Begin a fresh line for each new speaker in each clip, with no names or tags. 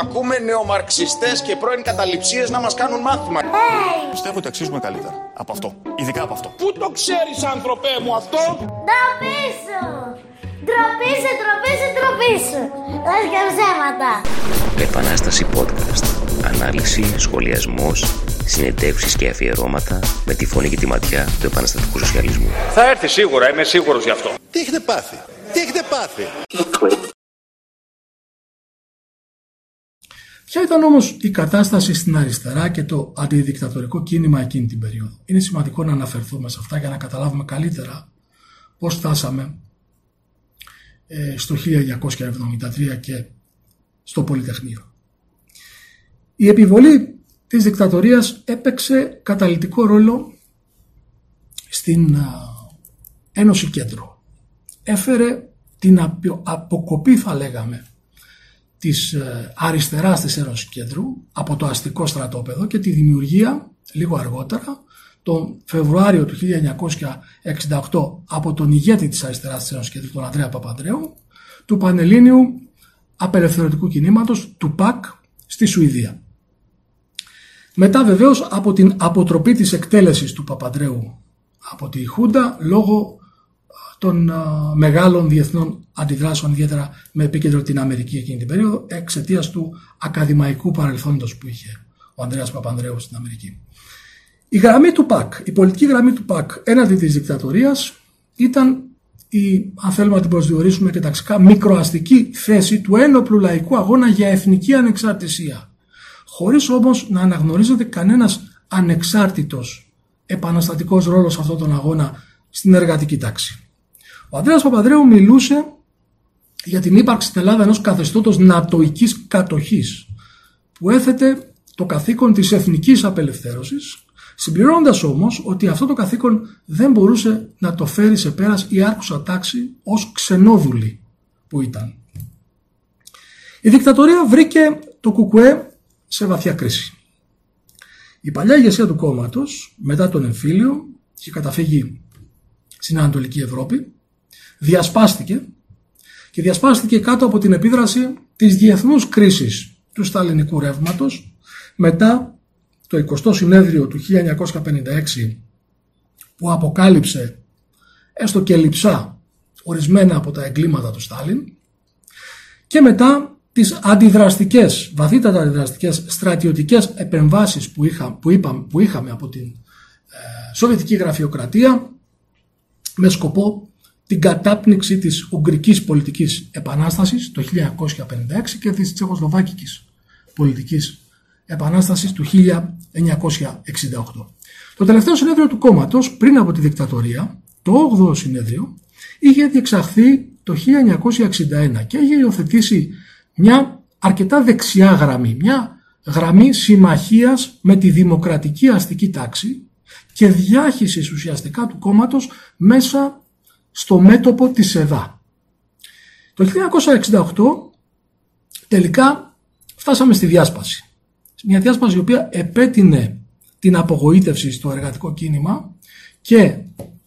Ακούμε νεομαρξιστές και πρώην καταληψίες να μας κάνουν μάθημα.
Πιστεύω ότι αξίζουμε καλύτερα από αυτό. Ειδικά από αυτό.
Πού το ξέρεις άνθρωπέ μου αυτό;
Ντροπή σου! Ντροπή σου, ντροπή σου, ντροπή σου! Λες και ψέματα!
Επανάσταση podcast. Ανάλυση, σχολιασμός, συνεντεύξεις και αφιερώματα με τη φωνή και τη ματιά του επαναστατικού σοσιαλισμού.
Θα έρθει σίγουρα, είμαι σίγουρος γι' αυτό.
Τι έχετε πάθει, τι έχετε πάθει;
Ποια ήταν όμως η κατάσταση στην αριστερά και το αντιδικτατορικό κίνημα εκείνη την περίοδο; Είναι σημαντικό να αναφερθούμε σε αυτά για να καταλάβουμε καλύτερα πώς φτάσαμε ε, στο 1973 και στο Πολυτεχνείο. Η επιβολή της δικτατορίας έπαιξε καταλητικό ρόλο στην Ένωση Κέντρο. Έφερε την αποκοπή θα λέγαμε της ε, αριστεράς της Ένωσης Κέντρου από το αστικό στρατόπεδο και τη δημιουργία λίγο αργότερα τον Φεβρουάριο του 1968 από τον ηγέτη της αριστεράς της Ένωσης Κέντρου τον Ανδρέα Παπανδρέου του Πανελλήνιου Απελευθερωτικού Κινήματος του ΠΑΚ στη Σουηδία. Μετά βεβαίως από την αποτροπή της εκτέλεσης του Παπανδρέου από τη Χούντα λόγω των μεγάλων διεθνών αντιδράσεων, ιδιαίτερα με επίκεντρο την Αμερική εκείνη την περίοδο, εξαιτίας του ακαδημαϊκού παρελθόντος που είχε ο Ανδρέας Παπανδρέου στην Αμερική. Η γραμμή του ΠΑΚ, η πολιτική γραμμή του ΠΑΚ έναντι της δικτατορίας ήταν η, αν θέλουμε να την προσδιορίσουμε και ταξικά, μικροαστική θέση του ένοπλου λαϊκού αγώνα για εθνική ανεξαρτησία. Χωρίς όμως να αναγνωρίζεται κανένας ανεξάρτητος επαναστατικός ρόλος σε αυτόν τον αγώνα στην εργατική τάξη. Ο Ανδρέας Παπαδρέου μιλούσε για την ύπαρξη στην Ελλάδα ενός καθεστώτος νατοικής κατοχής που έθετε το καθήκον της εθνικής απελευθέρωσης συμπληρώνοντας όμως ότι αυτό το καθήκον δεν μπορούσε να το φέρει σε πέρας η άρχουσα τάξη ως ξενόδουλη που ήταν. Η δικτατορία βρήκε το κουκουέ σε βαθιά κρίση. Η παλιά ηγεσία του κόμματος μετά τον εμφύλιο είχε καταφύγει στην Ανατολική Ευρώπη διασπάστηκε και διασπάστηκε κάτω από την επίδραση της διεθνούς κρίσης του σταλινικού ρεύματος μετά το 20ο συνέδριο του 1956 που αποκάλυψε έστω και λειψά ορισμένα από τα εγκλήματα του Στάλιν και μετά τις αντιδραστικές, βαθύτατα αντιδραστικές στρατιωτικές επεμβάσεις που, είχα, που, είπα, που είχαμε από την ε, Σοβιετική Γραφειοκρατία με σκοπό την κατάπνιξη της Ουγγρικής πολιτικής επανάστασης το 1956 και της Τσεχοσλοβάκικης πολιτικής επανάστασης του 1968. Το τελευταίο συνέδριο του κόμματος πριν από τη δικτατορία, το 8ο συνέδριο, είχε διεξαχθεί το 1961 και είχε υιοθετήσει μια αρκετά δεξιά γραμμή, μια γραμμή συμμαχίας με τη δημοκρατική αστική τάξη και διάχυσης ουσιαστικά του κόμματος μέσα στο μέτωπο της ΕΔΑ. Το 1968 τελικά φτάσαμε στη διάσπαση. Μια διάσπαση η οποία επέτεινε την απογοήτευση στο εργατικό κίνημα και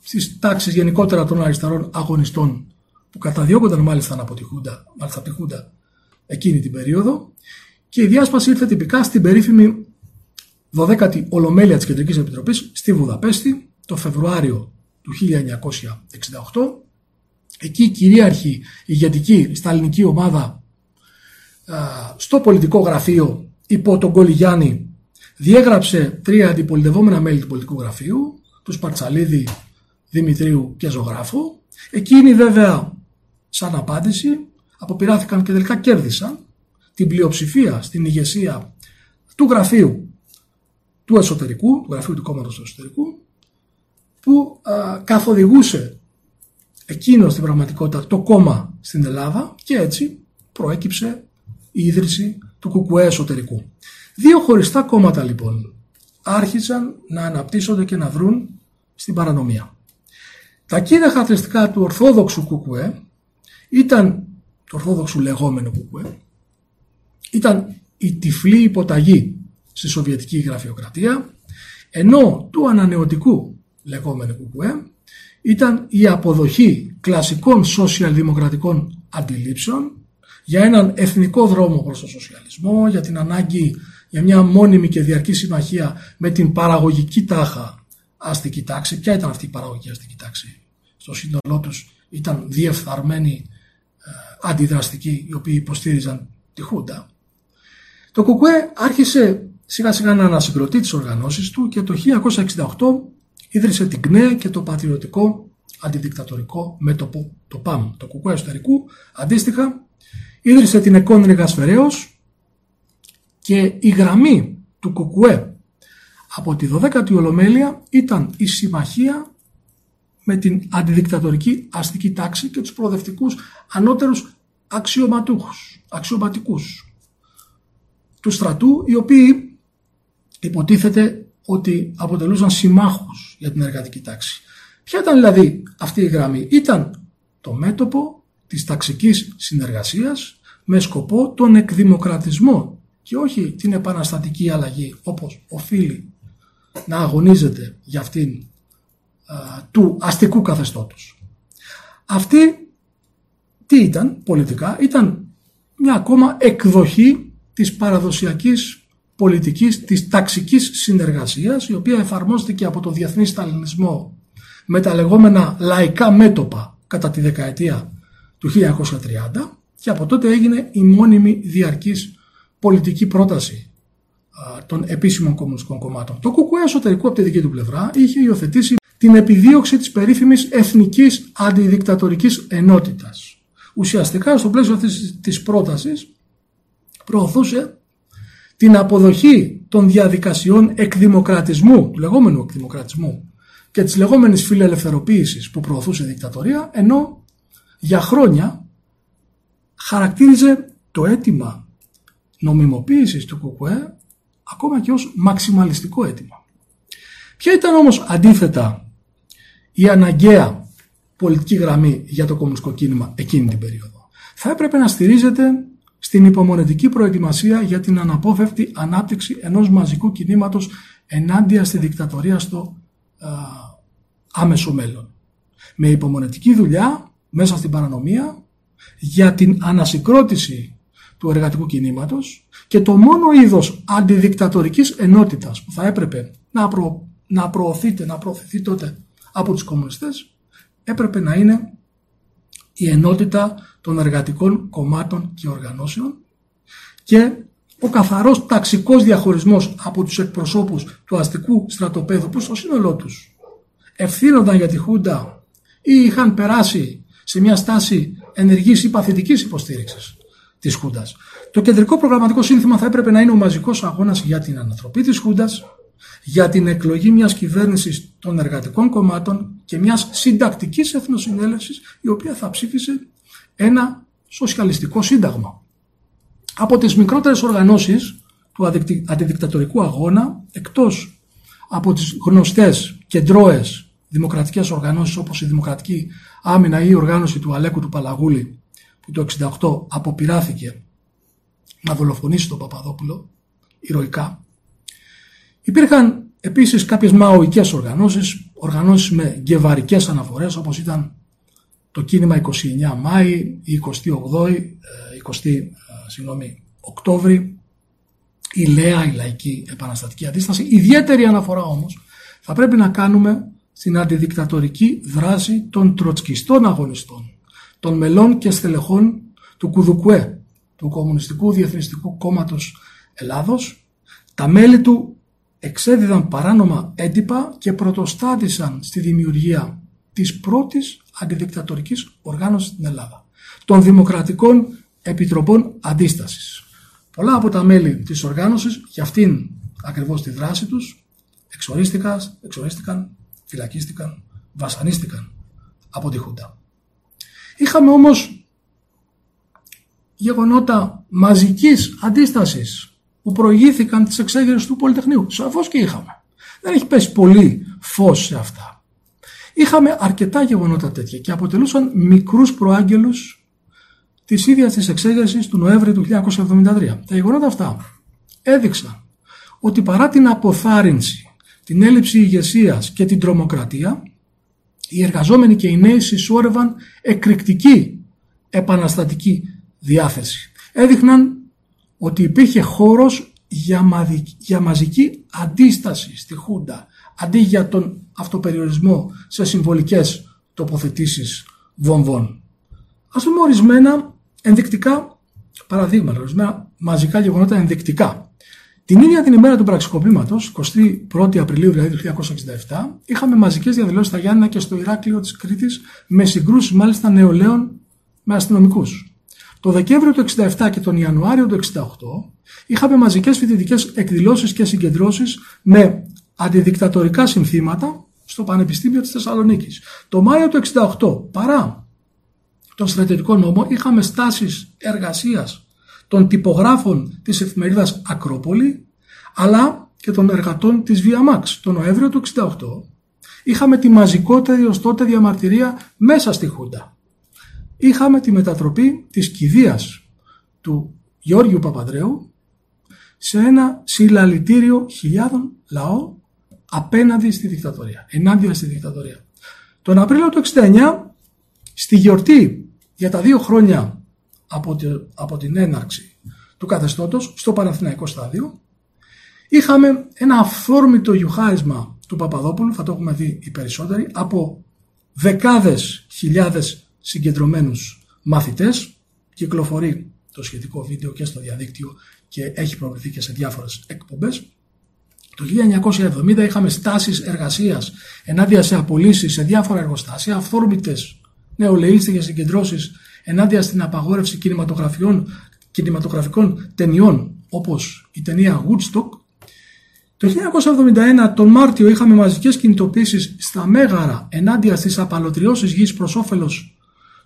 στις τάξεις γενικότερα των αριστερών αγωνιστών που καταδιώκονταν μάλιστα από τη Χούντα, μάλιστα από τη Χούντα εκείνη την περίοδο και η διάσπαση ήρθε τυπικά στην περίφημη 12η Ολομέλεια της Κεντρικής Επιτροπής στη Βουδαπέστη το Φεβρουάριο του 1968. Εκεί η κυρίαρχη ηγετική σταλινική ομάδα στο πολιτικό γραφείο υπό τον Κολυγιάννη διέγραψε τρία αντιπολιτευόμενα μέλη του πολιτικού γραφείου, τους Παρτσαλίδη, Δημητρίου και Ζωγράφου. Εκείνοι βέβαια σαν απάντηση αποπειράθηκαν και τελικά κέρδισαν την πλειοψηφία στην ηγεσία του γραφείου του εσωτερικού, του γραφείου του κόμματος του εσωτερικού που α, καθοδηγούσε εκείνο στην πραγματικότητα το κόμμα στην Ελλάδα και έτσι προέκυψε η ίδρυση του κουκουέ εσωτερικού. Δύο χωριστά κόμματα λοιπόν άρχισαν να αναπτύσσονται και να βρουν στην παρανομία. Τα κύρια χαρακτηριστικά του ορθόδοξου κουκουέ ήταν, του ορθόδοξου λεγόμενου κουκουέ, ήταν η τυφλή υποταγή στη Σοβιετική γραφειοκρατία, ενώ του ανανεωτικού λεγόμενο κουκουέ ήταν η αποδοχή κλασικών σοσιαλδημοκρατικών αντιλήψεων για έναν εθνικό δρόμο προς τον σοσιαλισμό, για την ανάγκη για μια μόνιμη και διαρκή συμμαχία με την παραγωγική τάχα αστική τάξη. Ποια ήταν αυτή η παραγωγική αστική τάξη; Στο σύνολό τους ήταν διεφθαρμένοι ε, αντιδραστικοί οι οποίοι υποστήριζαν τη Χούντα. Το Κουκουέ άρχισε σιγά σιγά να ανασυγκροτεί τις οργανώσεις του και το 1968 ίδρυσε την ΚΝΕ και το πατριωτικό αντιδικτατορικό μέτωπο, το ΠΑΜ, το Κουκουέ εσωτερικού. Αντίστοιχα, ίδρυσε την ΕΚΟΝ Ρεγασφαιρέως και η γραμμή του Κουκουέ από τη 12η Ολομέλεια ήταν η συμμαχία με την αντιδικτατορική αστική τάξη και τους προοδευτικούς ανώτερους αξιωματούχους, αξιωματικούς του στρατού οι οποίοι υποτίθεται ότι αποτελούσαν συμμάχους για την εργατική τάξη. Ποια ήταν δηλαδή αυτή η γραμμή; Ήταν το μέτωπο της ταξικής συνεργασίας με σκοπό τον εκδημοκρατισμό και όχι την επαναστατική αλλαγή όπως οφείλει να αγωνίζεται για αυτήν του αστικού καθεστώτος. Αυτή τι ήταν πολιτικά, ήταν μια ακόμα εκδοχή της παραδοσιακής πολιτικής, της ταξικής συνεργασίας η οποία εφαρμόστηκε από το διεθνή σταλινισμό με τα λεγόμενα λαϊκά μέτωπα κατά τη δεκαετία του 1930 και από τότε έγινε η μόνιμη διαρκής πολιτική πρόταση των επίσημων κομμουνιστικών κομμάτων. Το ΚΚΕ εσωτερικό από τη δική του πλευρά είχε υιοθετήσει την επιδίωξη της περίφημης εθνικής αντιδικτατορικής ενότητας. Ουσιαστικά στο πλαίσιο αυτής της πρότασης προωθούσε την αποδοχή των διαδικασιών εκδημοκρατισμού, του λεγόμενου εκδημοκρατισμού και της λεγόμενης φιλελευθεροποίησης που προωθούσε η δικτατορία, ενώ για χρόνια χαρακτήριζε το αίτημα νομιμοποίησης του ΚΚΕ ακόμα και ως μαξιμαλιστικό αίτημα. Ποια ήταν όμως αντίθετα η αναγκαία πολιτική γραμμή για το κομμουνιστικό κίνημα εκείνη την περίοδο; Θα έπρεπε να στηρίζεται στην υπομονετική προετοιμασία για την αναπόφευκτη ανάπτυξη ενός μαζικού κινήματος ενάντια στη δικτατορία στο α, άμεσο μέλλον. Με υπομονετική δουλειά μέσα στην παρανομία για την ανασυγκρότηση του εργατικού κινήματος και το μόνο είδος αντιδικτατορικής ενότητας που θα έπρεπε να, προ, να προωθείται, να προωθηθεί τότε από τους κομμουνιστές έπρεπε να είναι η ενότητα των εργατικών κομμάτων και οργανώσεων και ο καθαρός ταξικός διαχωρισμός από τους εκπροσώπους του αστικού στρατοπέδου που στο σύνολό τους ευθύνονταν για τη Χούντα ή είχαν περάσει σε μια στάση ενεργής ή παθητικής υποστήριξης της Χούντας. Το κεντρικό προγραμματικό σύνθημα θα έπρεπε να είναι ο μαζικός αγώνας για την ανατροπή της Χούντας, για την εκλογή μιας κυβέρνησης των εργατικών κομμάτων και μιας συντακτικής εθνοσυνέλευσης η οποία θα ψήφισε ένα σοσιαλιστικό σύνταγμα. Από τις μικρότερες οργανώσεις του αντιδικτατορικού αγώνα, εκτός από τις γνωστές κεντρώες δημοκρατικές οργανώσεις όπως η Δημοκρατική Άμυνα ή η οργάνωση του Αλέκου του Παλαγούλη που το 1968 αποπειράθηκε να δολοφονήσει τον Παπαδόπουλο ηρωικά. Υπήρχαν επίσης κάποιες μαοικές οργανώσεις, οργανώσεις με γκεβαρικές αναφορές όπως ήταν το κίνημα 29 Μάη, η 28 20 ε, συγγνώμη, Οκτώβρη, η ΛΕΑ, η Λαϊκή Επαναστατική Αντίσταση. Ιδιαίτερη αναφορά όμως θα πρέπει να κάνουμε στην αντιδικτατορική δράση των τροτσκιστών αγωνιστών, των μελών και στελεχών του Κουδουκουέ, του Κομμουνιστικού Διεθνιστικού Κόμματος Ελλάδος. Τα μέλη του εξέδιδαν παράνομα έντυπα και πρωτοστάτησαν στη δημιουργία της πρώτης αντιδικτατορικής οργάνωσης στην Ελλάδα, των Δημοκρατικών Επιτροπών Αντίστασης. Πολλά από τα μέλη της οργάνωσης για αυτήν ακριβώς τη δράση τους εξορίστηκαν, εξορίστηκαν φυλακίστηκαν, βασανίστηκαν από τη Χούντα. Είχαμε όμως γεγονότα μαζικής αντίστασης που προηγήθηκαν τις εξέγερες του Πολυτεχνείου. Σαφώς και είχαμε. Δεν έχει πέσει πολύ φως σε αυτά. Είχαμε αρκετά γεγονότα τέτοια και αποτελούσαν μικρούς προάγγελους της ίδιας της εξέγερσης του Νοέμβρη του 1973. Τα γεγονότα αυτά έδειξαν ότι παρά την αποθάρρυνση, την έλλειψη ηγεσίας και την τρομοκρατία, οι εργαζόμενοι και οι νέοι συσσόρευαν εκρηκτική επαναστατική διάθεση. Έδειχναν ότι υπήρχε χώρος για, για μαζική αντίσταση στη Χούντα αντί για τον αυτοπεριορισμό σε συμβολικές τοποθετήσεις βομβών. Ας δούμε ορισμένα ενδεικτικά παραδείγματα, ορισμένα μαζικά γεγονότα ενδεικτικά. Την ίδια την ημέρα του πραξικοπήματος, 21η Απριλίου δηλαδή του 1967, είχαμε μαζικές διαδηλώσεις στα Γιάννα και στο Ηράκλειο της Κρήτης, με συγκρούσεις μάλιστα νεολαίων με αστυνομικούς. Το Δεκέμβριο του 1967 και τον Ιανουάριο του 1968 είχαμε μαζικές φοιτητικές εκδηλώσεις και συγκεντρώσεις με αντιδικτατορικά συνθήματα στο Πανεπιστήμιο της Θεσσαλονίκης. Το Μάιο του 1968, παρά τον στρατιωτικό νόμο, είχαμε στάσεις εργασίας των τυπογράφων της εφημερίδας Ακρόπολη, αλλά και των εργατών της Βιαμάξ. Το Νοέμβριο του 1968 είχαμε τη μαζικότερη ως τότε διαμαρτυρία μέσα στη Χούντα. Είχαμε τη μετατροπή της κηδείας του Γιώργιου Παπαδρέου σε ένα συλλαλητήριο χιλιάδων λαό απέναντι στη δικτατορία, ενάντια στη δικτατορία. Τον Απρίλιο του 1969, στη γιορτή για τα δύο χρόνια από, από την έναρξη του καθεστώτος, στο Παναθηναϊκό στάδιο, είχαμε ένα αφόρμητο γιουχάρισμα του Παπαδόπουλου, θα το έχουμε δει οι περισσότεροι, από δεκάδες χιλιάδες συγκεντρωμένους μαθητές, κυκλοφορεί το σχετικό βίντεο και στο διαδίκτυο και έχει προβληθεί και σε διάφορες εκπομπές. Το 1970 είχαμε στάσεις εργασίας ενάντια σε απολύσεις σε διάφορα εργοστάσια, αυθόρμητες νεολαίστικες συγκεντρώσεις ενάντια στην απαγόρευση κινηματογραφικών, κινηματογραφικών ταινιών όπως η ταινία Woodstock. Το 1971 τον Μάρτιο είχαμε μαζικές κινητοποίησεις στα Μέγαρα ενάντια στις απαλωτριώσεις γης προς όφελος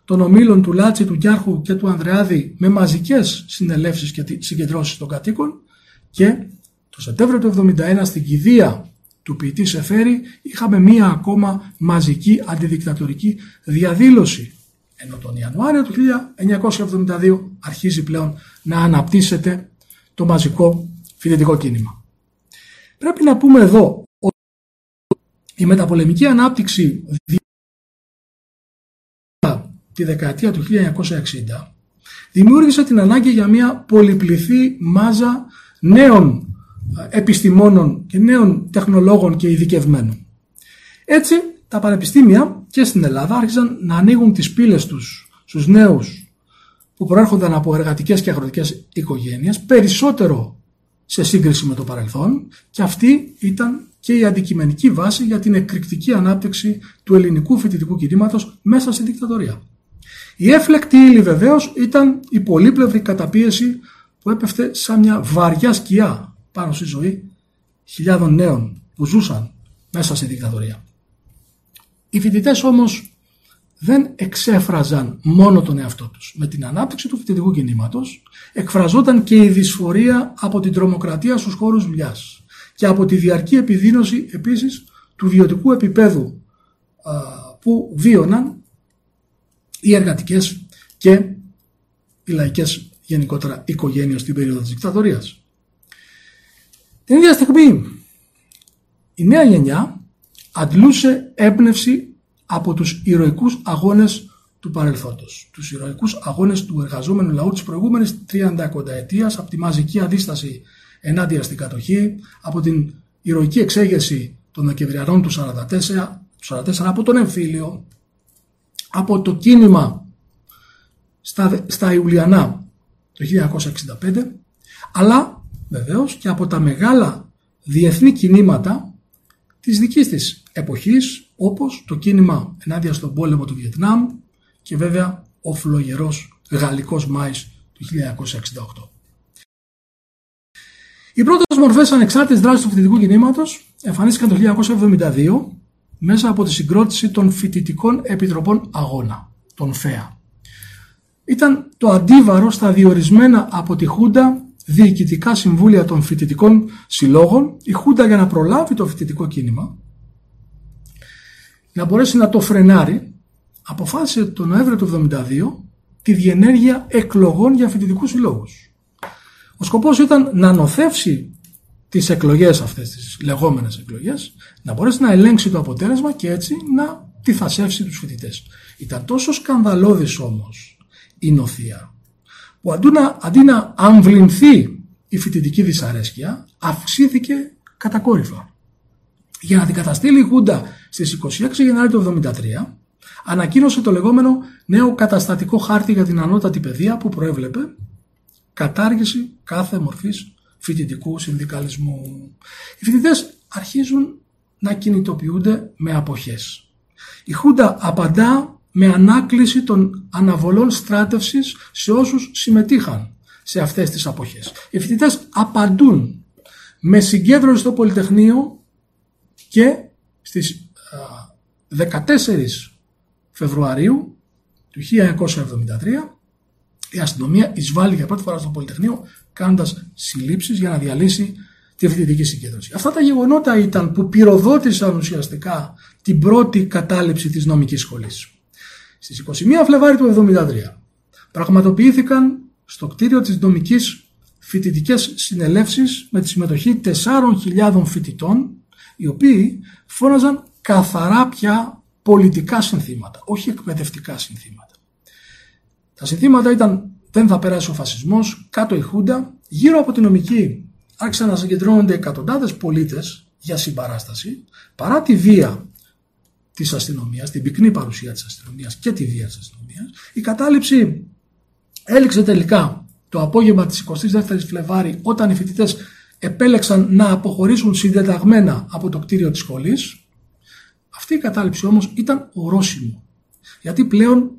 των ομίλων του Λάτσι, του Κιάρχου και του Ανδρεάδη με μαζικές συνελεύσεις και συγκεντρώσεις των κατοίκων και το Σεπτέμβριο του 1971 στην κηδεία του ποιητή Σεφέρη είχαμε μία ακόμα μαζική αντιδικτατορική διαδήλωση ενώ τον Ιανουάριο του 1972 αρχίζει πλέον να αναπτύσσεται το μαζικό φοιτητικό κίνημα. Πρέπει να πούμε εδώ ότι η μεταπολεμική ανάπτυξη τη δεκαετία του 1960 δημιούργησε την ανάγκη για μια πολυπληθή μάζα νέων επιστημόνων και νέων τεχνολόγων και ειδικευμένων. Έτσι, τα πανεπιστήμια και στην Ελλάδα άρχισαν να ανοίγουν τις πύλες τους στους νέους που προέρχονταν από εργατικές και αγροτικές οικογένειες περισσότερο σε σύγκριση με το παρελθόν και αυτή ήταν και η αντικειμενική βάση για την εκρηκτική ανάπτυξη του ελληνικού φοιτητικού κινήματος μέσα στη δικτατορία. Η έφλεκτη ύλη βεβαίως ήταν η πολύπλευρη καταπίεση που έπεφτε σαν μια βαριά σκιά πάνω στη ζωή χιλιάδων νέων που ζούσαν μέσα στη δικτατορία. Οι φοιτητές όμως δεν εξέφραζαν μόνο τον εαυτό τους. Με την ανάπτυξη του φοιτητικού κινήματος εκφραζόταν και η δυσφορία από την τρομοκρατία στους χώρους δουλειάς και από τη διαρκή επιδείνωση επίσης του βιωτικού επίπεδου που βίωναν οι εργατικές και οι λαϊκές γενικότερα οικογένειες στην περίοδο της δικτατορίας. Την ίδια στιγμή η νέα γενιά αντλούσε έμπνευση από τους ηρωικούς αγώνες του παρελθόντος. Τους ηρωικούς αγώνες του εργαζόμενου λαού της προηγούμενης 30 ετίας από τη μαζική αντίσταση ενάντια στην κατοχή, από την ηρωική εξέγερση των Δεκεμβριανών του 1944, 44 από τον εμφύλιο, από το κίνημα στα, στα Ιουλιανά το 1965, αλλά βεβαίως και από τα μεγάλα διεθνή κινήματα της δικής της εποχής, όπως το κίνημα ενάντια στον πόλεμο του Βιετνάμ και βέβαια ο φλογερός γαλλικός Μάης του 1968. Οι πρώτες μορφές ανεξάρτητης δράσης του φοιτητικού κινήματος εμφανίστηκαν το 1972 μέσα από τη συγκρότηση των φοιτητικών επιτροπών αγώνα, των ΦΕΑ. Ήταν το αντίβαρο στα διορισμένα από τη Χούντα διοικητικά συμβούλια των φοιτητικών συλλόγων, η Χούντα για να προλάβει το φοιτητικό κίνημα, να μπορέσει να το φρενάρει, αποφάσισε τον Νοέμβριο του 1972 τη διενέργεια εκλογών για φοιτητικούς συλλόγους. Ο σκοπός ήταν να νοθεύσει τις εκλογές αυτές, τις λεγόμενες εκλογές, να μπορέσει να ελέγξει το αποτέλεσμα και έτσι να τυθασεύσει τους φοιτητές. Ήταν τόσο σκανδαλώδης όμως η νοθεία που αντί να, αντί να αμβληνθεί η φοιτητική δυσαρέσκεια αυξήθηκε κατακόρυφα. Για να την καταστήλει η Χούντα στις 26 Γενάρη του 1973 ανακοίνωσε το λεγόμενο νέο καταστατικό χάρτη για την ανώτατη παιδεία που προέβλεπε κατάργηση κάθε μορφής φοιτητικού συνδικαλισμού. Οι φοιτητές αρχίζουν να κινητοποιούνται με αποχές. Η Χούντα απαντά με ανάκληση των αναβολών στράτευσης σε όσους συμμετείχαν σε αυτές τις αποχές. Οι φοιτητές απαντούν με συγκέντρωση στο Πολυτεχνείο και στις 14 Φεβρουαρίου του 1973 η αστυνομία εισβάλλει για πρώτη φορά στο Πολυτεχνείο κάνοντας συλλήψεις για να διαλύσει τη φοιτητική συγκέντρωση. Αυτά τα γεγονότα ήταν που πυροδότησαν ουσιαστικά την πρώτη κατάληψη της νομικής σχολής. Στις 21 Φλεβάρι του 1973 πραγματοποιήθηκαν στο κτίριο της νομικής φοιτητικές συνελεύσεις με τη συμμετοχή 4.000 φοιτητών οι οποίοι φώναζαν καθαρά πια πολιτικά συνθήματα, όχι εκπαιδευτικά συνθήματα. Τα συνθήματα ήταν δεν θα περάσει ο φασισμός, κάτω η Χούντα, γύρω από την νομική άρχισαν να συγκεντρώνονται εκατοντάδες πολίτες για συμπαράσταση, παρά τη βία της αστυνομίας, την πυκνή παρουσία της αστυνομίας και τη βία της αστυνομίας. Η κατάληψη έληξε τελικά το απόγευμα της 22ης Φλεβάρη όταν οι φοιτητές επέλεξαν να αποχωρήσουν συντεταγμένα από το κτίριο της σχολής. Αυτή η κατάληψη όμως ήταν ορόσημο. Γιατί πλέον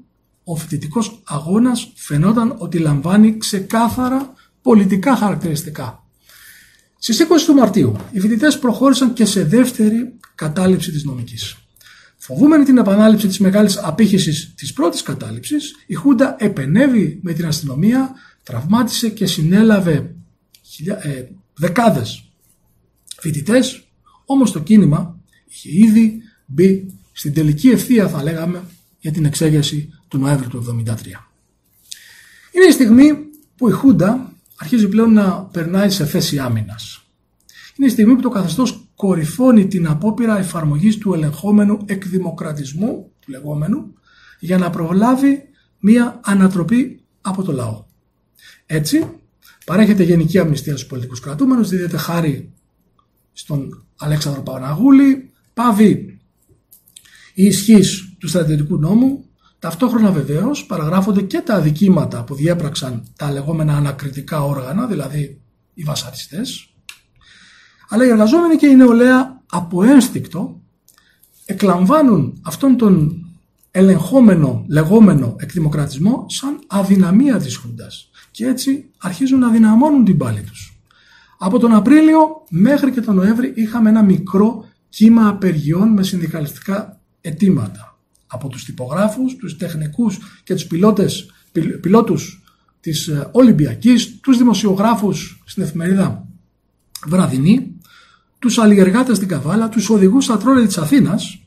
ο φοιτητικός αγώνας φαινόταν ότι λαμβάνει ξεκάθαρα πολιτικά χαρακτηριστικά. Στις 20 του Μαρτίου οι φοιτητές προχώρησαν και σε δεύτερη κατάληψη της νομικής. Φοβούμενη την επανάληψη της μεγάλης απήχησης της πρώτης κατάληψης, η Χούντα επενέβη με την αστυνομία, τραυμάτισε και συνέλαβε ε, δεκάδες φοιτητές, όμως το κίνημα είχε ήδη μπει στην τελική ευθεία θα λέγαμε για την εξέγερση του Νοέμβρη του 1973. Είναι η στιγμή που η Χούντα αρχίζει πλέον να περνάει σε θέση άμυνας. Είναι η στιγμή που το καθεστώς κορυφώνει την απόπειρα εφαρμογής του ελεγχόμενου εκδημοκρατισμού, του λεγόμενου, για να προλάβει μία ανατροπή από το λαό. Έτσι, παρέχεται γενική αμνηστία στους πολιτικούς κρατούμενους, δίδεται χάρη στον Αλέξανδρο Παναγούλη, πάβει η ισχύς του στρατιωτικού νόμου, Ταυτόχρονα βεβαίως παραγράφονται και τα αδικήματα που διέπραξαν τα λεγόμενα ανακριτικά όργανα, δηλαδή οι βασαριστές, αλλά οι εργαζόμενοι και η νεολαία από ένστικτο εκλαμβάνουν αυτόν τον ελεγχόμενο λεγόμενο εκδημοκρατισμό σαν αδυναμία της Χούντας και έτσι αρχίζουν να δυναμώνουν την πάλη τους. Από τον Απρίλιο μέχρι και τον Νοέμβρη είχαμε ένα μικρό κύμα απεργιών με συνδικαλιστικά αιτήματα από τους τυπογράφους, τους τεχνικούς και τους πιλότες, πιλότους της ε, Ολυμπιακής, τους δημοσιογράφους στην εφημερίδα Βραδινή, τους αλλιεργάτες στην Καβάλα, τους οδηγούς στα τρόλια της Αθήνας,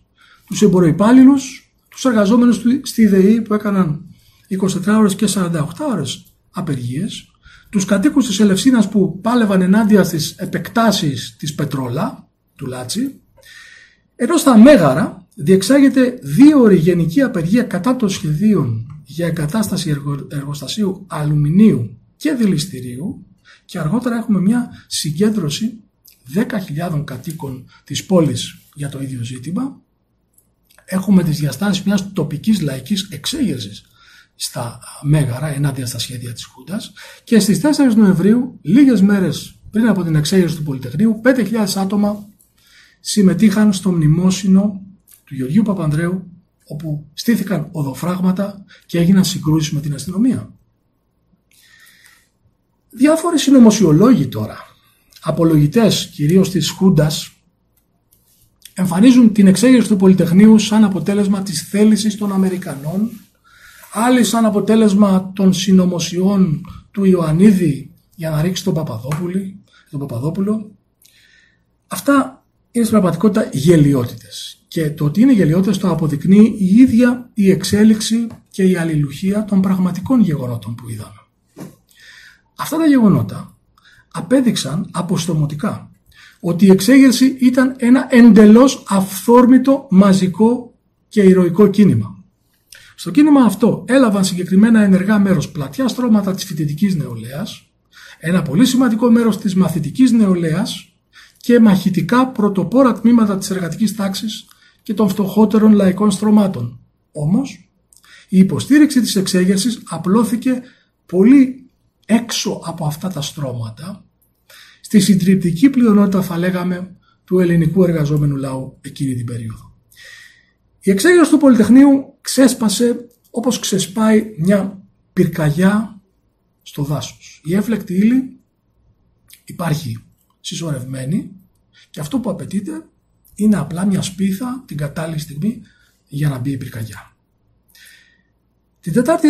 τους εμποροϊπάλληλους, τους εργαζόμενους στη ΔΕΗ που έκαναν 24 ώρες και 48 ώρες απεργίες, τους κατοίκους της Ελευσίνας που πάλευαν ενάντια στις επεκτάσεις της Πετρόλα, του Λάτσι, ενώ στα Μέγαρα διεξάγεται δύο ώρη γενική απεργία κατά των σχεδίων για εγκατάσταση εργοστασίου αλουμινίου και δηληστηρίου και αργότερα έχουμε μια συγκέντρωση 10.000 κατοίκων της πόλης για το ίδιο ζήτημα. Έχουμε τις διαστάσεις μιας τοπικής λαϊκής εξέγερσης στα Μέγαρα ενάντια στα σχέδια της Χούντας και στις 4 Νοεμβρίου, λίγες μέρες πριν από την εξέγερση του Πολυτεχνείου, 5.000 άτομα συμμετείχαν στο μνημόσυνο του Γεωργίου Παπανδρέου όπου στήθηκαν οδοφράγματα και έγιναν συγκρούσεις με την αστυνομία. Διάφοροι συνωμοσιολόγοι τώρα, απολογητές κυρίως της Χούντας, εμφανίζουν την εξέγερση του Πολυτεχνείου σαν αποτέλεσμα της θέλησης των Αμερικανών, άλλοι σαν αποτέλεσμα των συνωμοσιών του Ιωαννίδη για να ρίξει τον, τον Παπαδόπουλο. Αυτά είναι στην πραγματικότητα γελιότητες. Και το ότι είναι γελιότητες το αποδεικνύει η ίδια η εξέλιξη και η αλληλουχία των πραγματικών γεγονότων που είδαμε. Αυτά τα γεγονότα απέδειξαν αποστομωτικά ότι η εξέγερση ήταν ένα εντελώς αυθόρμητο μαζικό και ηρωικό κίνημα. Στο κίνημα αυτό έλαβαν συγκεκριμένα ενεργά μέρος πλατιά στρώματα της φοιτητικής νεολαίας, ένα πολύ σημαντικό μέρος της μαθητικής νεολαίας και μαχητικά πρωτοπόρα τμήματα της εργατικής τάξης και των φτωχότερων λαϊκών στρωμάτων. Όμως, η υποστήριξη της εξέγερσης απλώθηκε πολύ έξω από αυτά τα στρώματα στη συντριπτική πλειονότητα θα λέγαμε του ελληνικού εργαζόμενου λαού εκείνη την περίοδο. Η εξέγερση του Πολυτεχνείου ξέσπασε όπως ξεσπάει μια πυρκαγιά στο δάσος. Η έφλεκτη ύλη υπάρχει συσσωρευμένη και αυτό που απαιτείται είναι απλά μια σπίθα την κατάλληλη στιγμή για να μπει η πυρκαγιά. Την Τετάρτη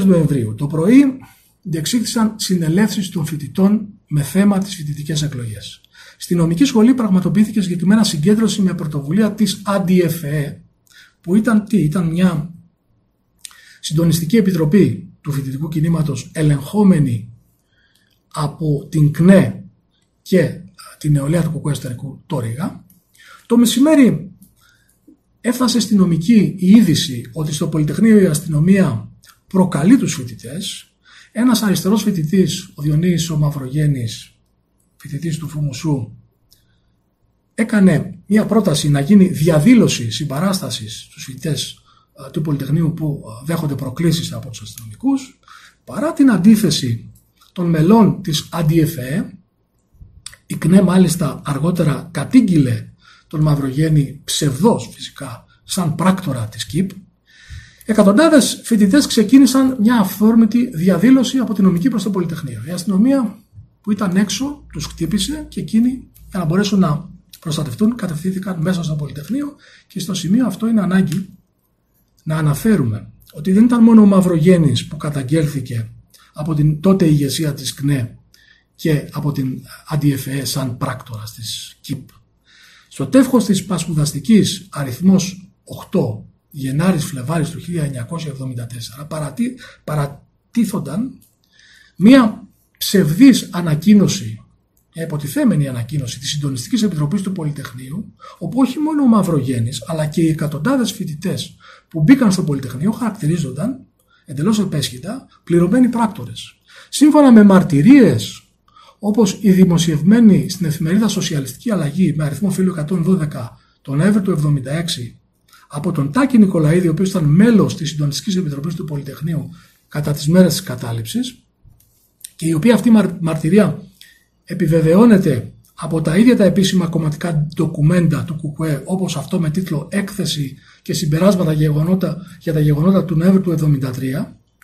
14 Νοεμβρίου το πρωί διεξήχθησαν συνελεύσεις των φοιτητών με θέμα τις φοιτητικές εκλογές. Στη νομική σχολή πραγματοποιήθηκε συγκεκριμένα συγκέντρωση με πρωτοβουλία της ADFE που ήταν τι, ήταν μια συντονιστική επιτροπή του φοιτητικού κινήματος ελεγχόμενη από την ΚΝΕ και την νεολαία του Κουκού Εστερικού Τόριγα. Το μεσημέρι έφτασε στη νομική η είδηση ότι στο Πολυτεχνείο η αστυνομία προκαλεί τους φοιτητές. Ένας αριστερός φοιτητής, ο Διονύης ο Μαυρογέννης, φοιτητής του Φουμουσού, έκανε μια πρόταση να γίνει διαδήλωση συμπαράστασης στους φοιτητές ε, του Πολυτεχνείου που ε, δέχονται προκλήσεις από τους αστυνομικούς, παρά την αντίθεση των μελών της ΑΝΤΙΕΦΕ, η ΚΝΕ μάλιστα αργότερα κατήγγειλε τον Μαυρογέννη ψευδός φυσικά σαν πράκτορα της ΚΙΠ, εκατοντάδες φοιτητές ξεκίνησαν μια αυθόρμητη διαδήλωση από την νομική προς το Πολυτεχνείο. Η αστυνομία που ήταν έξω τους χτύπησε και εκείνοι για να μπορέσουν να προστατευτούν κατευθύνθηκαν μέσα στο Πολυτεχνείο και στο σημείο αυτό είναι ανάγκη να αναφέρουμε ότι δεν ήταν μόνο ο Μαυρογέννης που καταγγέλθηκε από την τότε ηγεσία της ΚΝΕ και από την ΑΝΤΙΕΦΕ σαν πράκτορα της ΚΙΠ. Στο τεύχος της πασπουδαστικής αριθμός 8 Γενάρης Φλεβάρης του 1974 παρατή, παρατίθονταν μία ψευδής ανακοίνωση μια υποτιθέμενη ανακοίνωση της Συντονιστικής Επιτροπής του Πολυτεχνείου, όπου όχι μόνο ο Μαυρογέννης, αλλά και οι εκατοντάδες φοιτητές που μπήκαν στο Πολυτεχνείο χαρακτηρίζονταν εντελώς επέσχυτα πληρωμένοι πράκτορες. Σύμφωνα με μαρτυρίες όπως η δημοσιευμένη στην εφημερίδα Σοσιαλιστική Αλλαγή με αριθμό φίλου 112 τον Νοέμβριο του 1976 από τον Τάκη Νικολαίδη, ο οποίος ήταν μέλος της Συντονιστικής Επιτροπής του Πολυτεχνείου κατά τις μέρες της κατάληψης και η οποία αυτή μαρτυρία επιβεβαιώνεται από τα ίδια τα επίσημα κομματικά ντοκουμέντα του ΚΚΕ όπως αυτό με τίτλο «Έκθεση και συμπεράσματα γεγονότα, για τα γεγονότα του Νοέμβρη του 1973»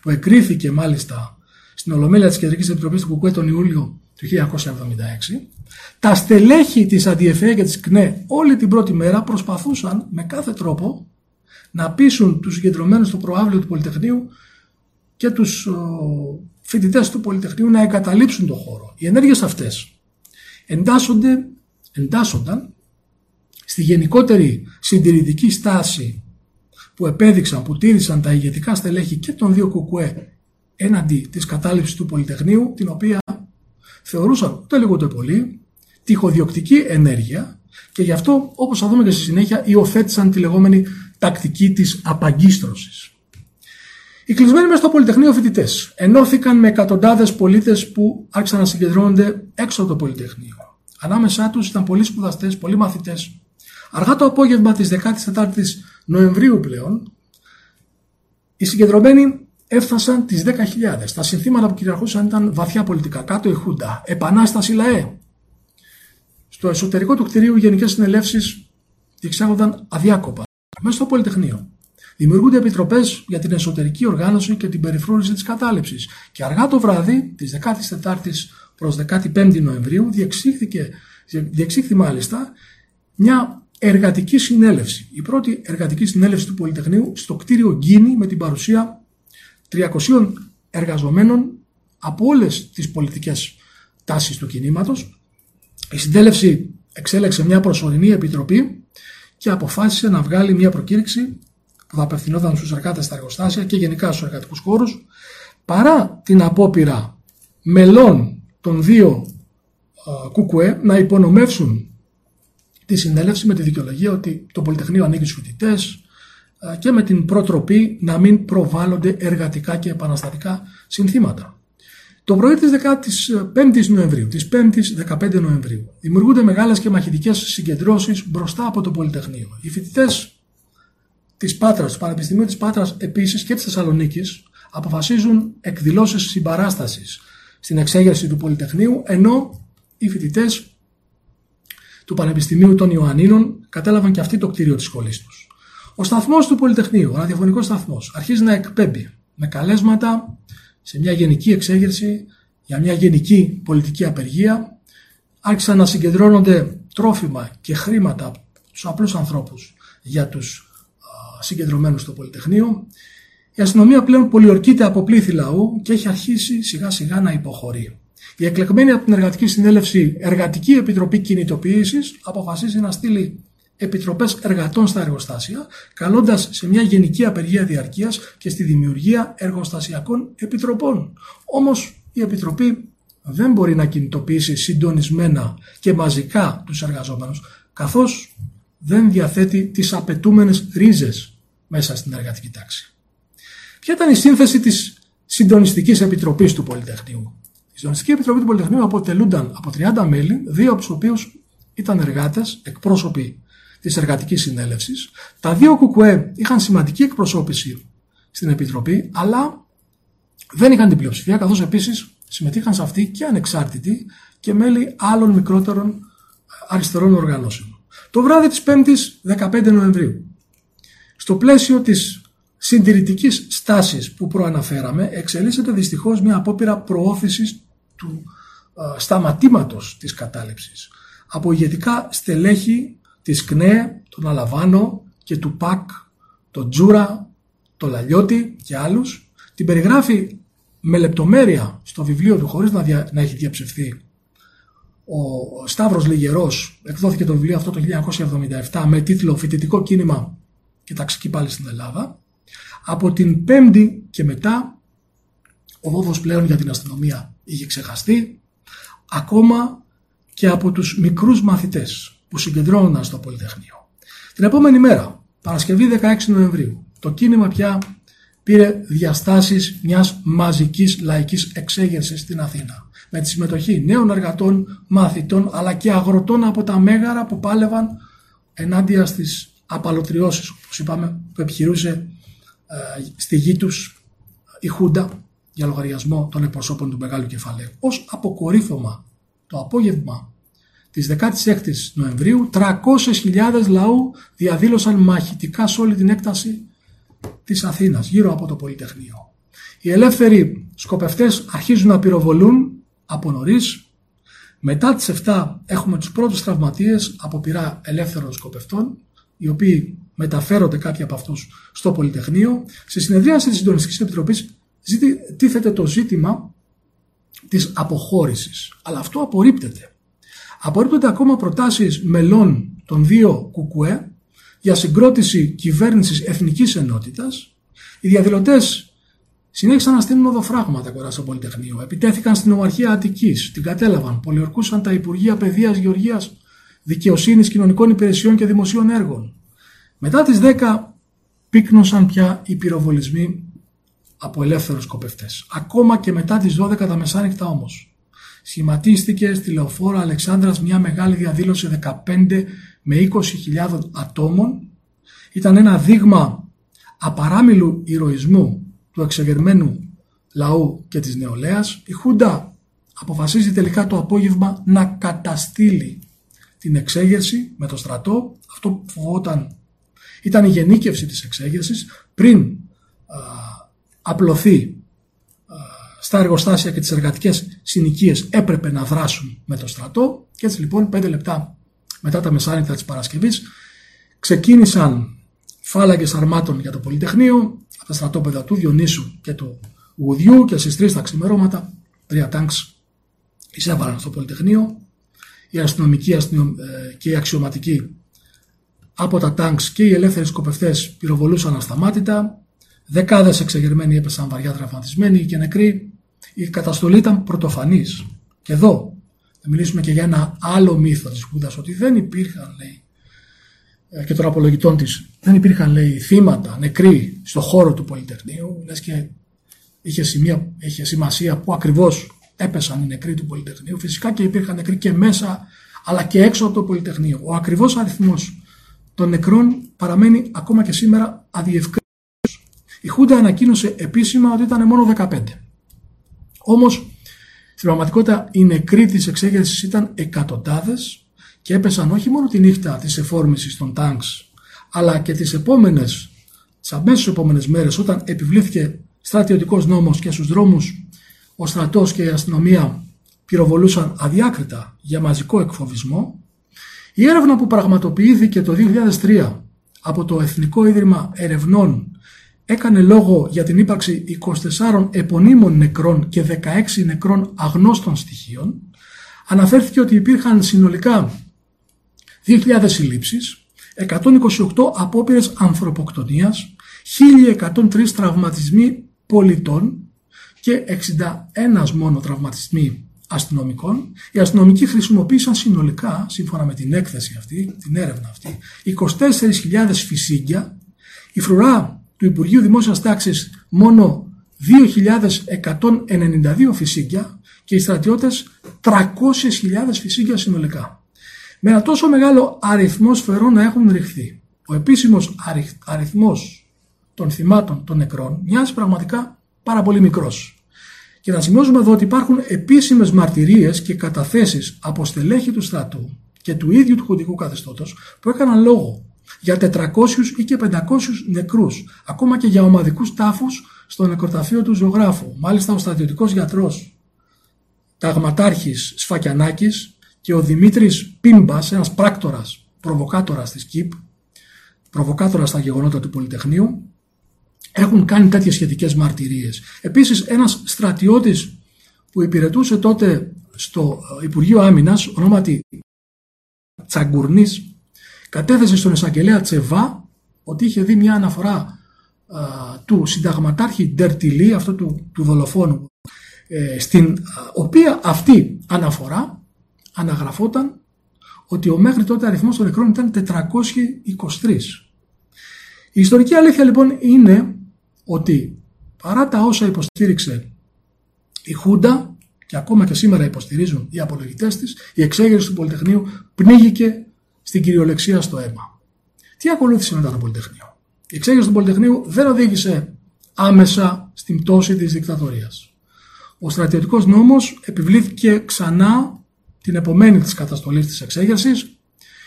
που εκρίθηκε μάλιστα στην Ολομέλεια της Κεντρικής Επιτροπής του ΚΚΕ τον Ιούλιο του 1976 τα στελέχη της ΑΔΙΕΦΕ και της ΚΝΕ όλη την πρώτη μέρα προσπαθούσαν με κάθε τρόπο να πείσουν τους συγκεντρωμένους στο προάβλιο του Πολυτεχνείου και τους φοιτητές του Πολυτεχνείου να εγκαταλείψουν τον χώρο. Οι ενέργειες αυτές εντάσσονται, εντάσσονταν στη γενικότερη συντηρητική στάση που επέδειξαν, που τήρησαν τα ηγετικά στελέχη και των δύο κουκουέ έναντι της κατάληψης του Πολυτεχνείου, την οποία θεωρούσαν ούτε λίγο το πολύ τυχοδιοκτική ενέργεια και γι' αυτό, όπως θα δούμε και στη συνέχεια, υιοθέτησαν τη λεγόμενη τακτική της απαγκίστρωσης. Οι κλεισμένοι μέσα στο Πολυτεχνείο φοιτητές ενώθηκαν με εκατοντάδες πολίτες που άρχισαν να συγκεντρώνονται έξω από το Πολυτεχνείο. Ανάμεσά τους ήταν πολλοί σπουδαστές, πολλοί μαθητές. Αργά το απόγευμα της 14η Νοεμβρίου πλέον, οι συγκεντρωμένοι έφτασαν τις 10.000. Τα συνθήματα που κυριαρχούσαν ήταν βαθιά πολιτικά. Κάτω η Χούντα. Επανάσταση ΛΑΕ. Στο εσωτερικό του κτηρίου οι γενικές συνελεύσεις διεξάγονταν αδιάκοπα. Μέσα στο Πολυτεχνείο. Δημιουργούνται επιτροπές για την εσωτερική οργάνωση και την περιφρούρηση της κατάληψης. Και αργά το βράδυ της 14η προς 15η Νοεμβρίου διεξήχθηκε, διεξήχθη μάλιστα μια εργατική συνέλευση. Η πρώτη εργατική συνέλευση του Πολυτεχνείου στο κτίριο Γκίνη με την παρουσία 300 εργαζομένων από όλες τις πολιτικές τάσεις του κινήματος. Η συνέλευση εξέλεξε μια προσωρινή επιτροπή και αποφάσισε να βγάλει μια προκήρυξη που θα απευθυνόταν στους εργάτες στα εργοστάσια και γενικά στους εργατικούς χώρους, παρά την απόπειρα μελών των δύο ΚΚΕ να υπονομεύσουν τη συνέλευση με τη δικαιολογία ότι το Πολυτεχνείο ανήκει στους φοιτητές, ε, και με την προτροπή να μην προβάλλονται εργατικά και επαναστατικά συνθήματα. Το πρωί της 15ης Νοεμβρίου, της 5ης 15 Νοεμβρίου, δημιουργούνται μεγάλες και μαχητικές συγκεντρώσεις μπροστά από το Πολυτεχνείο. Οι φοιτητές της Πάτρας, του Πανεπιστημίου της Πάτρας επίσης και της Θεσσαλονίκης αποφασίζουν εκδηλώσεις συμπαράστασης στην εξέγερση του Πολυτεχνείου, ενώ οι φοιτητές του Πανεπιστημίου των Ιωαννίνων κατέλαβαν και αυτοί το κτίριο της σχολής τους. Ο σταθμός του Πολυτεχνείου, ο ραδιοφωνικός σταθμός, αρχίζει να εκπέμπει με καλέσματα σε μια γενική εξέγερση για μια γενική πολιτική απεργία. Άρχισαν να συγκεντρώνονται τρόφιμα και χρήματα από τους απλούς ανθρώπους για τους συγκεντρωμένους στο Πολυτεχνείο. Η αστυνομία πλέον πολιορκείται από πλήθη λαού και έχει αρχίσει σιγά σιγά να υποχωρεί. Η εκλεγμένη από την Εργατική Συνέλευση Εργατική Επιτροπή Κινητοποίησης αποφασίζει να στείλει επιτροπές εργατών στα εργοστάσια, καλώντας σε μια γενική απεργία διαρκείας και στη δημιουργία εργοστασιακών επιτροπών. Όμως η Επιτροπή δεν μπορεί να κινητοποιήσει συντονισμένα και μαζικά τους εργαζόμενους, καθώς δεν διαθέτει τις απαιτούμενες ρίζες μέσα στην εργατική τάξη. Ποια ήταν η σύνθεση της Συντονιστικής Επιτροπής του Πολυτεχνείου; Η Συντονιστική Επιτροπή του Πολυτεχνείου αποτελούνταν από 30 μέλη, δύο από τους οποίους ήταν εργάτες, εκπρόσωποι της Εργατικής Συνέλευσης. Τα δύο κουκουέ είχαν σημαντική εκπροσώπηση στην Επιτροπή, αλλά δεν είχαν την πλειοψηφία, καθώς επίσης συμμετείχαν σε αυτή και ανεξάρτητοι και μέλη άλλων μικρότερων αριστερών οργανώσεων. Το βράδυ της 5ης 15 Νοεμβρίου, στο πλαίσιο της συντηρητικής στάσης που προαναφέραμε, εξελίσσεται δυστυχώς μια απόπειρα προώθησης του α, σταματήματος της κατάληψης από ηγετικά στελέχη της ΚΝΕ, τον Αλαβάνο και του ΠΑΚ, τον Τζούρα, τον Λαλιώτη και άλλους. Την περιγράφει με λεπτομέρεια στο βιβλίο του χωρίς να, δια, να έχει διαψευθεί ο Σταύρος Λιγερός εκδόθηκε το βιβλίο αυτό το 1977 με τίτλο «Φοιτητικό κίνημα και ταξική πάλι στην Ελλάδα». Από την Πέμπτη και μετά ο βόβος πλέον για την αστυνομία είχε ξεχαστεί ακόμα και από τους μικρούς μαθητές που συγκεντρώνονταν στο Πολυτεχνείο. Την επόμενη μέρα, Παρασκευή 16 Νοεμβρίου, το κίνημα πια πήρε διαστάσεις μιας μαζικής λαϊκής εξέγερσης στην Αθήνα με τη συμμετοχή νέων εργατών, μαθητών αλλά και αγροτών από τα μέγαρα που πάλευαν ενάντια στις απαλωτριώσεις όπως είπαμε που επιχειρούσε ε, στη γη τους η Χούντα για λογαριασμό των εκπροσώπων του Μεγάλου Κεφαλαίου. Ως αποκορύφωμα το απόγευμα της 16ης Νοεμβρίου 300.000 λαού διαδήλωσαν μαχητικά σε όλη την έκταση της Αθήνας γύρω από το Πολυτεχνείο. Οι ελεύθεροι σκοπευτές αρχίζουν να πυροβολούν από νωρίς. Μετά τις 7 έχουμε τους πρώτους τραυματίες από πειρά ελεύθερων σκοπευτών οι οποίοι μεταφέρονται κάποιοι από αυτούς στο Πολυτεχνείο. Στη συνεδρίαση της Συντονιστικής Επιτροπής τίθεται το ζήτημα της αποχώρησης. Αλλά αυτό απορρίπτεται. Απορρίπτονται ακόμα προτάσεις μελών των δύο κουκουέ για συγκρότηση κυβέρνησης εθνικής ενότητας. Οι διαδηλωτές συνέχισαν να στείλουν οδοφράγματα κοντά στο Πολυτεχνείο. Επιτέθηκαν στην Ομαρχία Αττικής, την κατέλαβαν, πολιορκούσαν τα Υπουργεία Παιδείας, Γεωργίας, Δικαιοσύνης, Κοινωνικών Υπηρεσιών και Δημοσίων Έργων. Μετά τις 10 πύκνωσαν πια οι πυροβολισμοί από ελεύθερους σκοπευτές. Ακόμα και μετά τις 12 τα μεσάνυχτα όμως. Σχηματίστηκε στη Λεωφόρα Αλεξάνδρας μια μεγάλη διαδήλωση 15 με 20.000 ατόμων. Ήταν ένα δείγμα απαράμιλου ηρωισμού του εξεγερμένου λαού και της νεολαίας. Η Χούντα αποφασίζει τελικά το απόγευμα να καταστήλει την εξέγερση με το στρατό. Αυτό που φοβόταν ήταν η γενίκευση της εξέγερσης πριν απλωθεί στα εργοστάσια και τις εργατικές συνοικίες έπρεπε να δράσουν με το στρατό και έτσι λοιπόν πέντε λεπτά μετά τα μεσάνυχτα της Παρασκευής ξεκίνησαν φάλαγγες αρμάτων για το Πολυτεχνείο από τα στρατόπεδα του Διονύσου και του Γουδιού και στις τρεις τα ξημερώματα τρία τάγκς εισέβαλαν στο Πολυτεχνείο οι αστυνομικοί ε, και οι αξιωματικοί από τα τάγκς και οι ελεύθεροι σκοπευτές πυροβολούσαν ασταμάτητα Δεκάδες εξεγερμένοι έπεσαν βαριά τραυματισμένοι και νεκροί. Η καταστολή ήταν πρωτοφανής. Και εδώ θα μιλήσουμε και για ένα άλλο μύθο της Χούντας, ότι δεν υπήρχαν, λέει, ε, και των απολογητών της δεν υπήρχαν λέει θύματα, νεκροί στο χώρο του Πολυτεχνείου λες και είχε, σημεία, είχε σημασία που ακριβώς έπεσαν οι νεκροί του Πολυτεχνείου φυσικά και υπήρχαν νεκροί και μέσα αλλά και έξω από το Πολυτεχνείο. Ο ακριβώς αριθμός των νεκρών παραμένει ακόμα και σήμερα αδιευκρίνητος. Η Χούντα ανακοίνωσε επίσημα ότι ήταν μόνο 15. Όμως, στην πραγματικότητα οι νεκροί της εξέγερσης ήταν εκατοντάδες και έπεσαν όχι μόνο τη νύχτα της εφόρμησης των τάγκς, αλλά και τις επόμενες, τις αμέσως επόμενες μέρες όταν επιβλήθηκε στρατιωτικός νόμος και στους δρόμους ο στρατός και η αστυνομία πυροβολούσαν αδιάκριτα για μαζικό εκφοβισμό, η έρευνα που πραγματοποιήθηκε το 2003 από το Εθνικό Ίδρυμα Ερευνών έκανε λόγο για την ύπαρξη 24 επωνύμων νεκρών και 16 νεκρών αγνώστων στοιχείων, αναφέρθηκε ότι υπήρχαν συνολικά 2.000 συλλήψεις, 128 απόπειρες ανθρωποκτονίας, 1.103 τραυματισμοί πολιτών και 61 μόνο τραυματισμοί αστυνομικών. Οι αστυνομικοί χρησιμοποίησαν συνολικά, σύμφωνα με την έκθεση αυτή, την έρευνα αυτή, 24.000 φυσίγγια. Η φρουρά του Υπουργείου Δημόσιας Τάξης μόνο 2.192 φυσίγγια και οι στρατιώτες 300.000 φυσίγγια συνολικά. Με ένα τόσο μεγάλο αριθμό σφαιρών να έχουν ρηχθεί. Ο επίσημος αριθμός των θυμάτων των νεκρών μοιάζει πραγματικά πάρα πολύ μικρός. Και να σημειώσουμε εδώ ότι υπάρχουν επίσημες μαρτυρίες και καταθέσεις από στελέχη του στρατού και του ίδιου του χοντικού καθεστώτος που έκαναν λόγο για 400 ή και 500 νεκρούς, ακόμα και για ομαδικούς τάφους στο νεκροταφείο του ζωγράφου. Μάλιστα ο στρατιωτικός γιατρός ταγματάρχης Σφακιανάκης και ο Δημήτρης Πίμπας, ένας πράκτορας, προβοκάτορας της ΚΙΠ, προβοκάτορας στα γεγονότα του Πολυτεχνείου, έχουν κάνει τέτοιες σχετικές μαρτυρίες. Επίσης ένας στρατιώτης που υπηρετούσε τότε στο Υπουργείο Άμυνας, ονόματι Τσαγκουρνής, κατέθεσε στον εισαγγελέα Τσεβά ότι είχε δει μια αναφορά του συνταγματάρχη Ντερτιλή, αυτό του, του δολοφόνου, ε, στην οποία αυτή αναφορά αναγραφόταν ότι ο μέχρι τότε αριθμός των νεκρών ήταν 423. Η ιστορική αλήθεια λοιπόν είναι ότι παρά τα όσα υποστήριξε η Χούντα και ακόμα και σήμερα υποστηρίζουν οι απολογητές της, η εξέγερση του Πολυτεχνείου πνίγηκε στην κυριολεξία στο αίμα. Τι ακολούθησε μετά το Πολυτεχνείο; Η εξέγερση του Πολυτεχνείου δεν οδήγησε άμεσα στην πτώση της δικτατορίας. Ο στρατιωτικός νόμος επιβλήθηκε ξανά την επομένη της καταστολής της εξέγερσης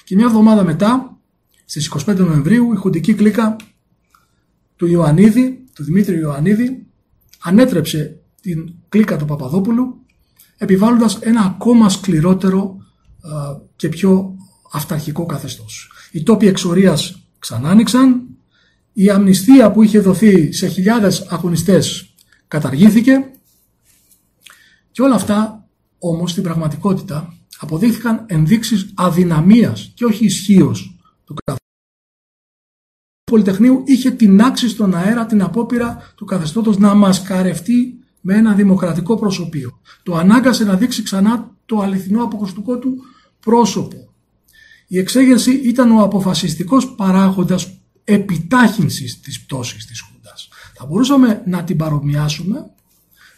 και μια εβδομάδα μετά, στις 25 Νοεμβρίου, η χουντική κλίκα του Ιωαννίδη, του Δημήτρη Ιωαννίδη, ανέτρεψε την κλίκα του Παπαδόπουλου επιβάλλοντας ένα ακόμα σκληρότερο και πιο αυταρχικό καθεστώς. Οι τόποι εξορίας ξανά άνοιξαν, η αμνηστία που είχε δοθεί σε χιλιάδες αγωνιστές καταργήθηκε και όλα αυτά όμως στην πραγματικότητα αποδείχθηκαν ενδείξεις αδυναμίας και όχι ισχύως του καθεστώτος. Το Πολυτεχνείου είχε τεινάξει στον αέρα την απόπειρα του καθεστώτος να μασκαρευτεί με ένα δημοκρατικό προσωπείο. Το ανάγκασε να δείξει ξανά το αληθινό αποκοστικό του πρόσωπο. Η εξέγερση ήταν ο αποφασιστικός παράγοντας επιτάχυνσης της πτώσης της Χούντας. Θα μπορούσαμε να την παρομοιάσουμε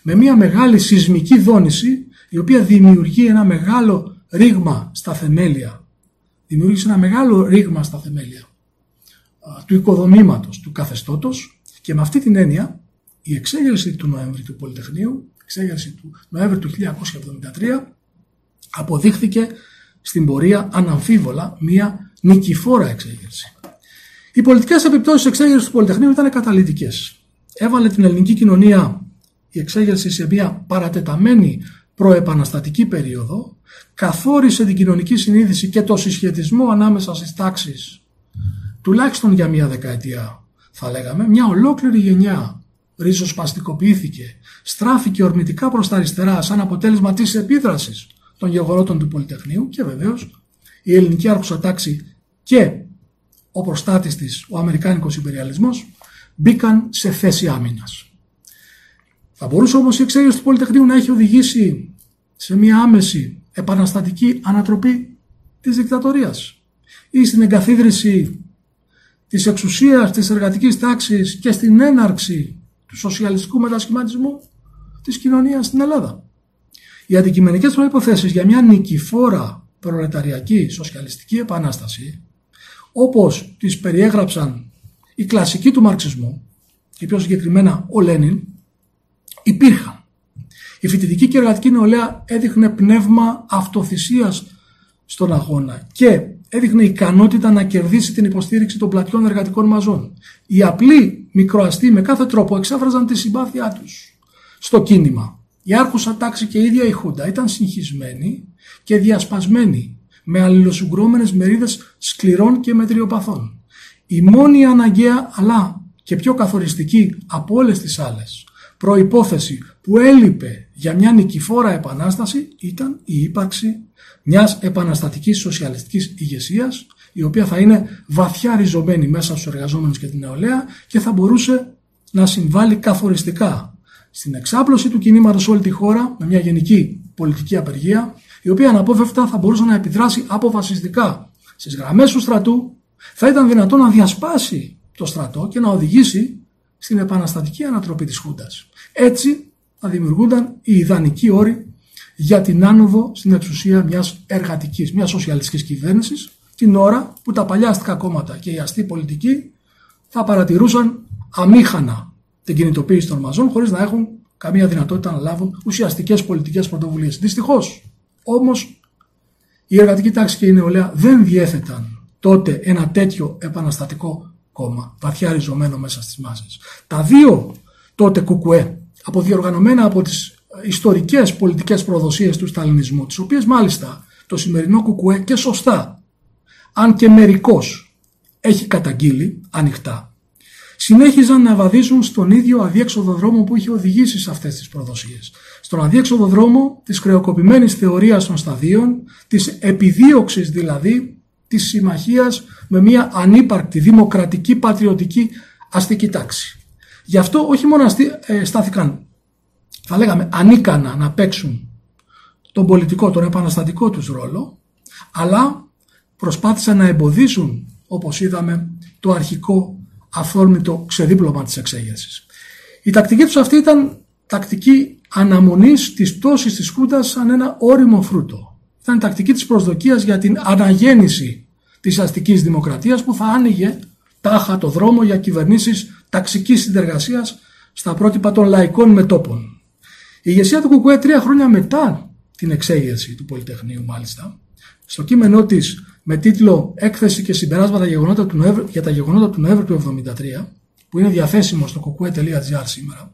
με μια μεγάλη σεισμική δόνηση η οποία δημιουργεί ένα μεγάλο ρήγμα στα θεμέλια. Δημιούργησε ένα μεγάλο ρήγμα στα θεμέλια του οικοδομήματος, του καθεστώτος και με αυτή την έννοια η εξέγερση του Νοέμβρη του Πολυτεχνείου, η εξέγερση του Νοέμβρη του 1973 αποδείχθηκε στην πορεία αναμφίβολα μια νικηφόρα εξέγερση. Οι πολιτικές επιπτώσεις τη εξέγερσης του Πολυτεχνείου ήταν καταλητικέ. Έβαλε την ελληνική κοινωνία η εξέγερση σε μια παρατεταμένη προεπαναστατική περίοδο, καθόρισε την κοινωνική συνείδηση και το συσχετισμό ανάμεσα στις τάξεις, τουλάχιστον για μια δεκαετία θα λέγαμε, μια ολόκληρη γενιά ριζοσπαστικοποιήθηκε, στράφηκε ορμητικά προς τα αριστερά σαν αποτέλεσμα της επίδρασης των γεγονότων του Πολυτεχνείου και βεβαίως η ελληνική άρχουσα τάξη και ο προστάτης της, ο Αμερικάνικος υπεριαλισμός, μπήκαν σε θέση άμυνας. Θα μπορούσε όμως η εξέγερση του Πολυτεχνείου να έχει οδηγήσει σε μια άμεση επαναστατική ανατροπή της δικτατορίας. ή στην εγκαθίδρυση της εξουσίας της εργατικής τάξης και στην έναρξη του σοσιαλιστικού μετασχηματισμού της κοινωνίας στην Ελλάδα. Οι αντικειμενικές προϋποθέσεις για μια νικηφόρα προλεταριακή σοσιαλιστική επανάσταση όπως τις περιέγραψαν οι κλασικοί του μαρξισμού και πιο συγκεκριμένα ο Λένιν υπήρχαν. Η φοιτητική και εργατική νεολαία έδειχνε πνεύμα αυτοθυσίας στον αγώνα και έδειχνε ικανότητα να κερδίσει την υποστήριξη των πλατιών εργατικών μαζών. Οι απλοί μικροαστοί με κάθε τρόπο εξέφραζαν τη συμπάθειά τους στο κίνημα. Η άρχουσα τάξη και η ίδια η Χούντα ήταν συγχυσμένη και διασπασμένη με αλληλοσυγκρόμενες μερίδες σκληρών και μετριοπαθών. Η μόνη αναγκαία αλλά και πιο καθοριστική από όλες τις άλλες προϋπόθεση που έλειπε για μια νικηφόρα επανάσταση ήταν η ύπαρξη μιας επαναστατικής σοσιαλιστικής ηγεσίας, η οποία θα είναι βαθιά ριζωμένη μέσα στους εργαζόμενους και την νεολαία και θα μπορούσε να συμβάλλει καθοριστικά στην εξάπλωση του κινήματος όλη τη χώρα με μια γενική πολιτική απεργία η οποία αναπόφευκτα θα μπορούσε να επιδράσει αποφασιστικά στις γραμμές του στρατού θα ήταν δυνατό να διασπάσει το στρατό και να οδηγήσει στην επαναστατική ανατροπή της Χούντας. Έτσι θα δημιουργούνταν οι ιδανικοί όροι για την άνοδο στην εξουσία μιας εργατικής, μιας σοσιαλιστικής κυβέρνησης την ώρα που τα παλιά αστικά κόμματα και οι αστεί πολιτικοί θα παρατηρούσαν αμήχανα την κινητοποίηση των μαζών χωρίς να έχουν καμία δυνατότητα να λάβουν ουσιαστικές πολιτικές πρωτοβουλίες. Δυστυχώς όμως η εργατική τάξη και η νεολαία δεν διέθεταν τότε ένα τέτοιο επαναστατικό κόμμα βαθιά ριζωμένο μέσα στις μάσες. Τα δύο τότε κουκουέ αποδιοργανωμένα από τις ιστορικές πολιτικές προδοσίες του σταλινισμού, τις οποίες μάλιστα το σημερινό κουκουέ και σωστά, αν και μερικώς έχει καταγγείλει ανοιχτά, συνέχιζαν να βαδίζουν στον ίδιο αδιέξοδο δρόμο που είχε οδηγήσει σε αυτές τις προδοσίες. Στον αδιέξοδο δρόμο της χρεοκοπημένης θεωρίας των σταδίων, της επιδίωξης δηλαδή της συμμαχίας με μια ανύπαρκτη δημοκρατική πατριωτική αστική τάξη. Γι' αυτό όχι μόνο ε, στάθηκαν, θα λέγαμε, ανίκανα να παίξουν τον πολιτικό, τον επαναστατικό τους ρόλο, αλλά προσπάθησαν να εμποδίσουν, όπως είδαμε, το αρχικό αυθόρμητο ξεδίπλωμα της εξέγερσης. Η τακτική τους αυτή ήταν τακτική αναμονής της πτώσης της Χούντας σαν ένα όριμο φρούτο. Ήταν η τακτική της προσδοκίας για την αναγέννηση της αστικής δημοκρατίας που θα άνοιγε τάχα το δρόμο για κυβερνήσεις ταξικής συνεργασίας στα πρότυπα των λαϊκών μετόπων. Η ηγεσία του Κουκουέ τρία χρόνια μετά την εξέγερση του Πολυτεχνείου μάλιστα, στο κείμενό της με τίτλο «Έκθεση και συμπεράσματα γεγονότα του Νοέμβρη, για τα γεγονότα του Νοέμβρη του 1973» που είναι διαθέσιμο στο κουκουέ.gr σήμερα,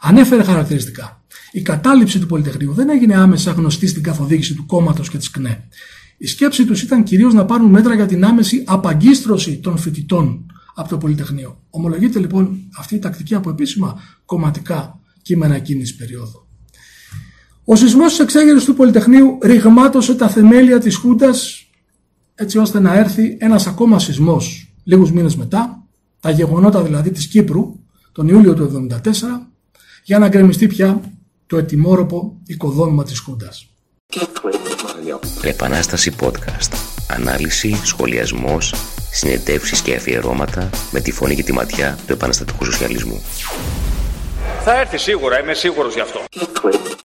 ανέφερε χαρακτηριστικά. Η κατάληψη του Πολυτεχνείου δεν έγινε άμεσα γνωστή στην καθοδήγηση του κόμματος και της ΚΝΕ. Η σκέψη τους ήταν κυρίως να πάρουν μέτρα για την άμεση απαγκίστρωση των φοιτητών από το Πολυτεχνείο. Ομολογείται λοιπόν αυτή η τακτική από επίσημα κομματικά κείμενα εκείνης τη περίοδου. Ο σεισμός της εξέγερσης του Πολυτεχνείου ρηγμάτωσε τα θεμέλια της Χούντας έτσι ώστε να έρθει ένας ακόμα σεισμός λίγους μήνες μετά, τα γεγονότα δηλαδή της Κύπρου, τον Ιούλιο του 1974, για να γκρεμιστεί πια το ετοιμόρροπο οικοδόμημα της Χούντας.
Επανάσταση podcast. Ανάλυση, σχολιασμός, συνεντεύξεις και αφιερώματα με τη φωνή και τη ματιά του επαναστατικού σοσιαλισμού.
Θα έρθει σίγουρα, είμαι σίγουρος γι' αυτό.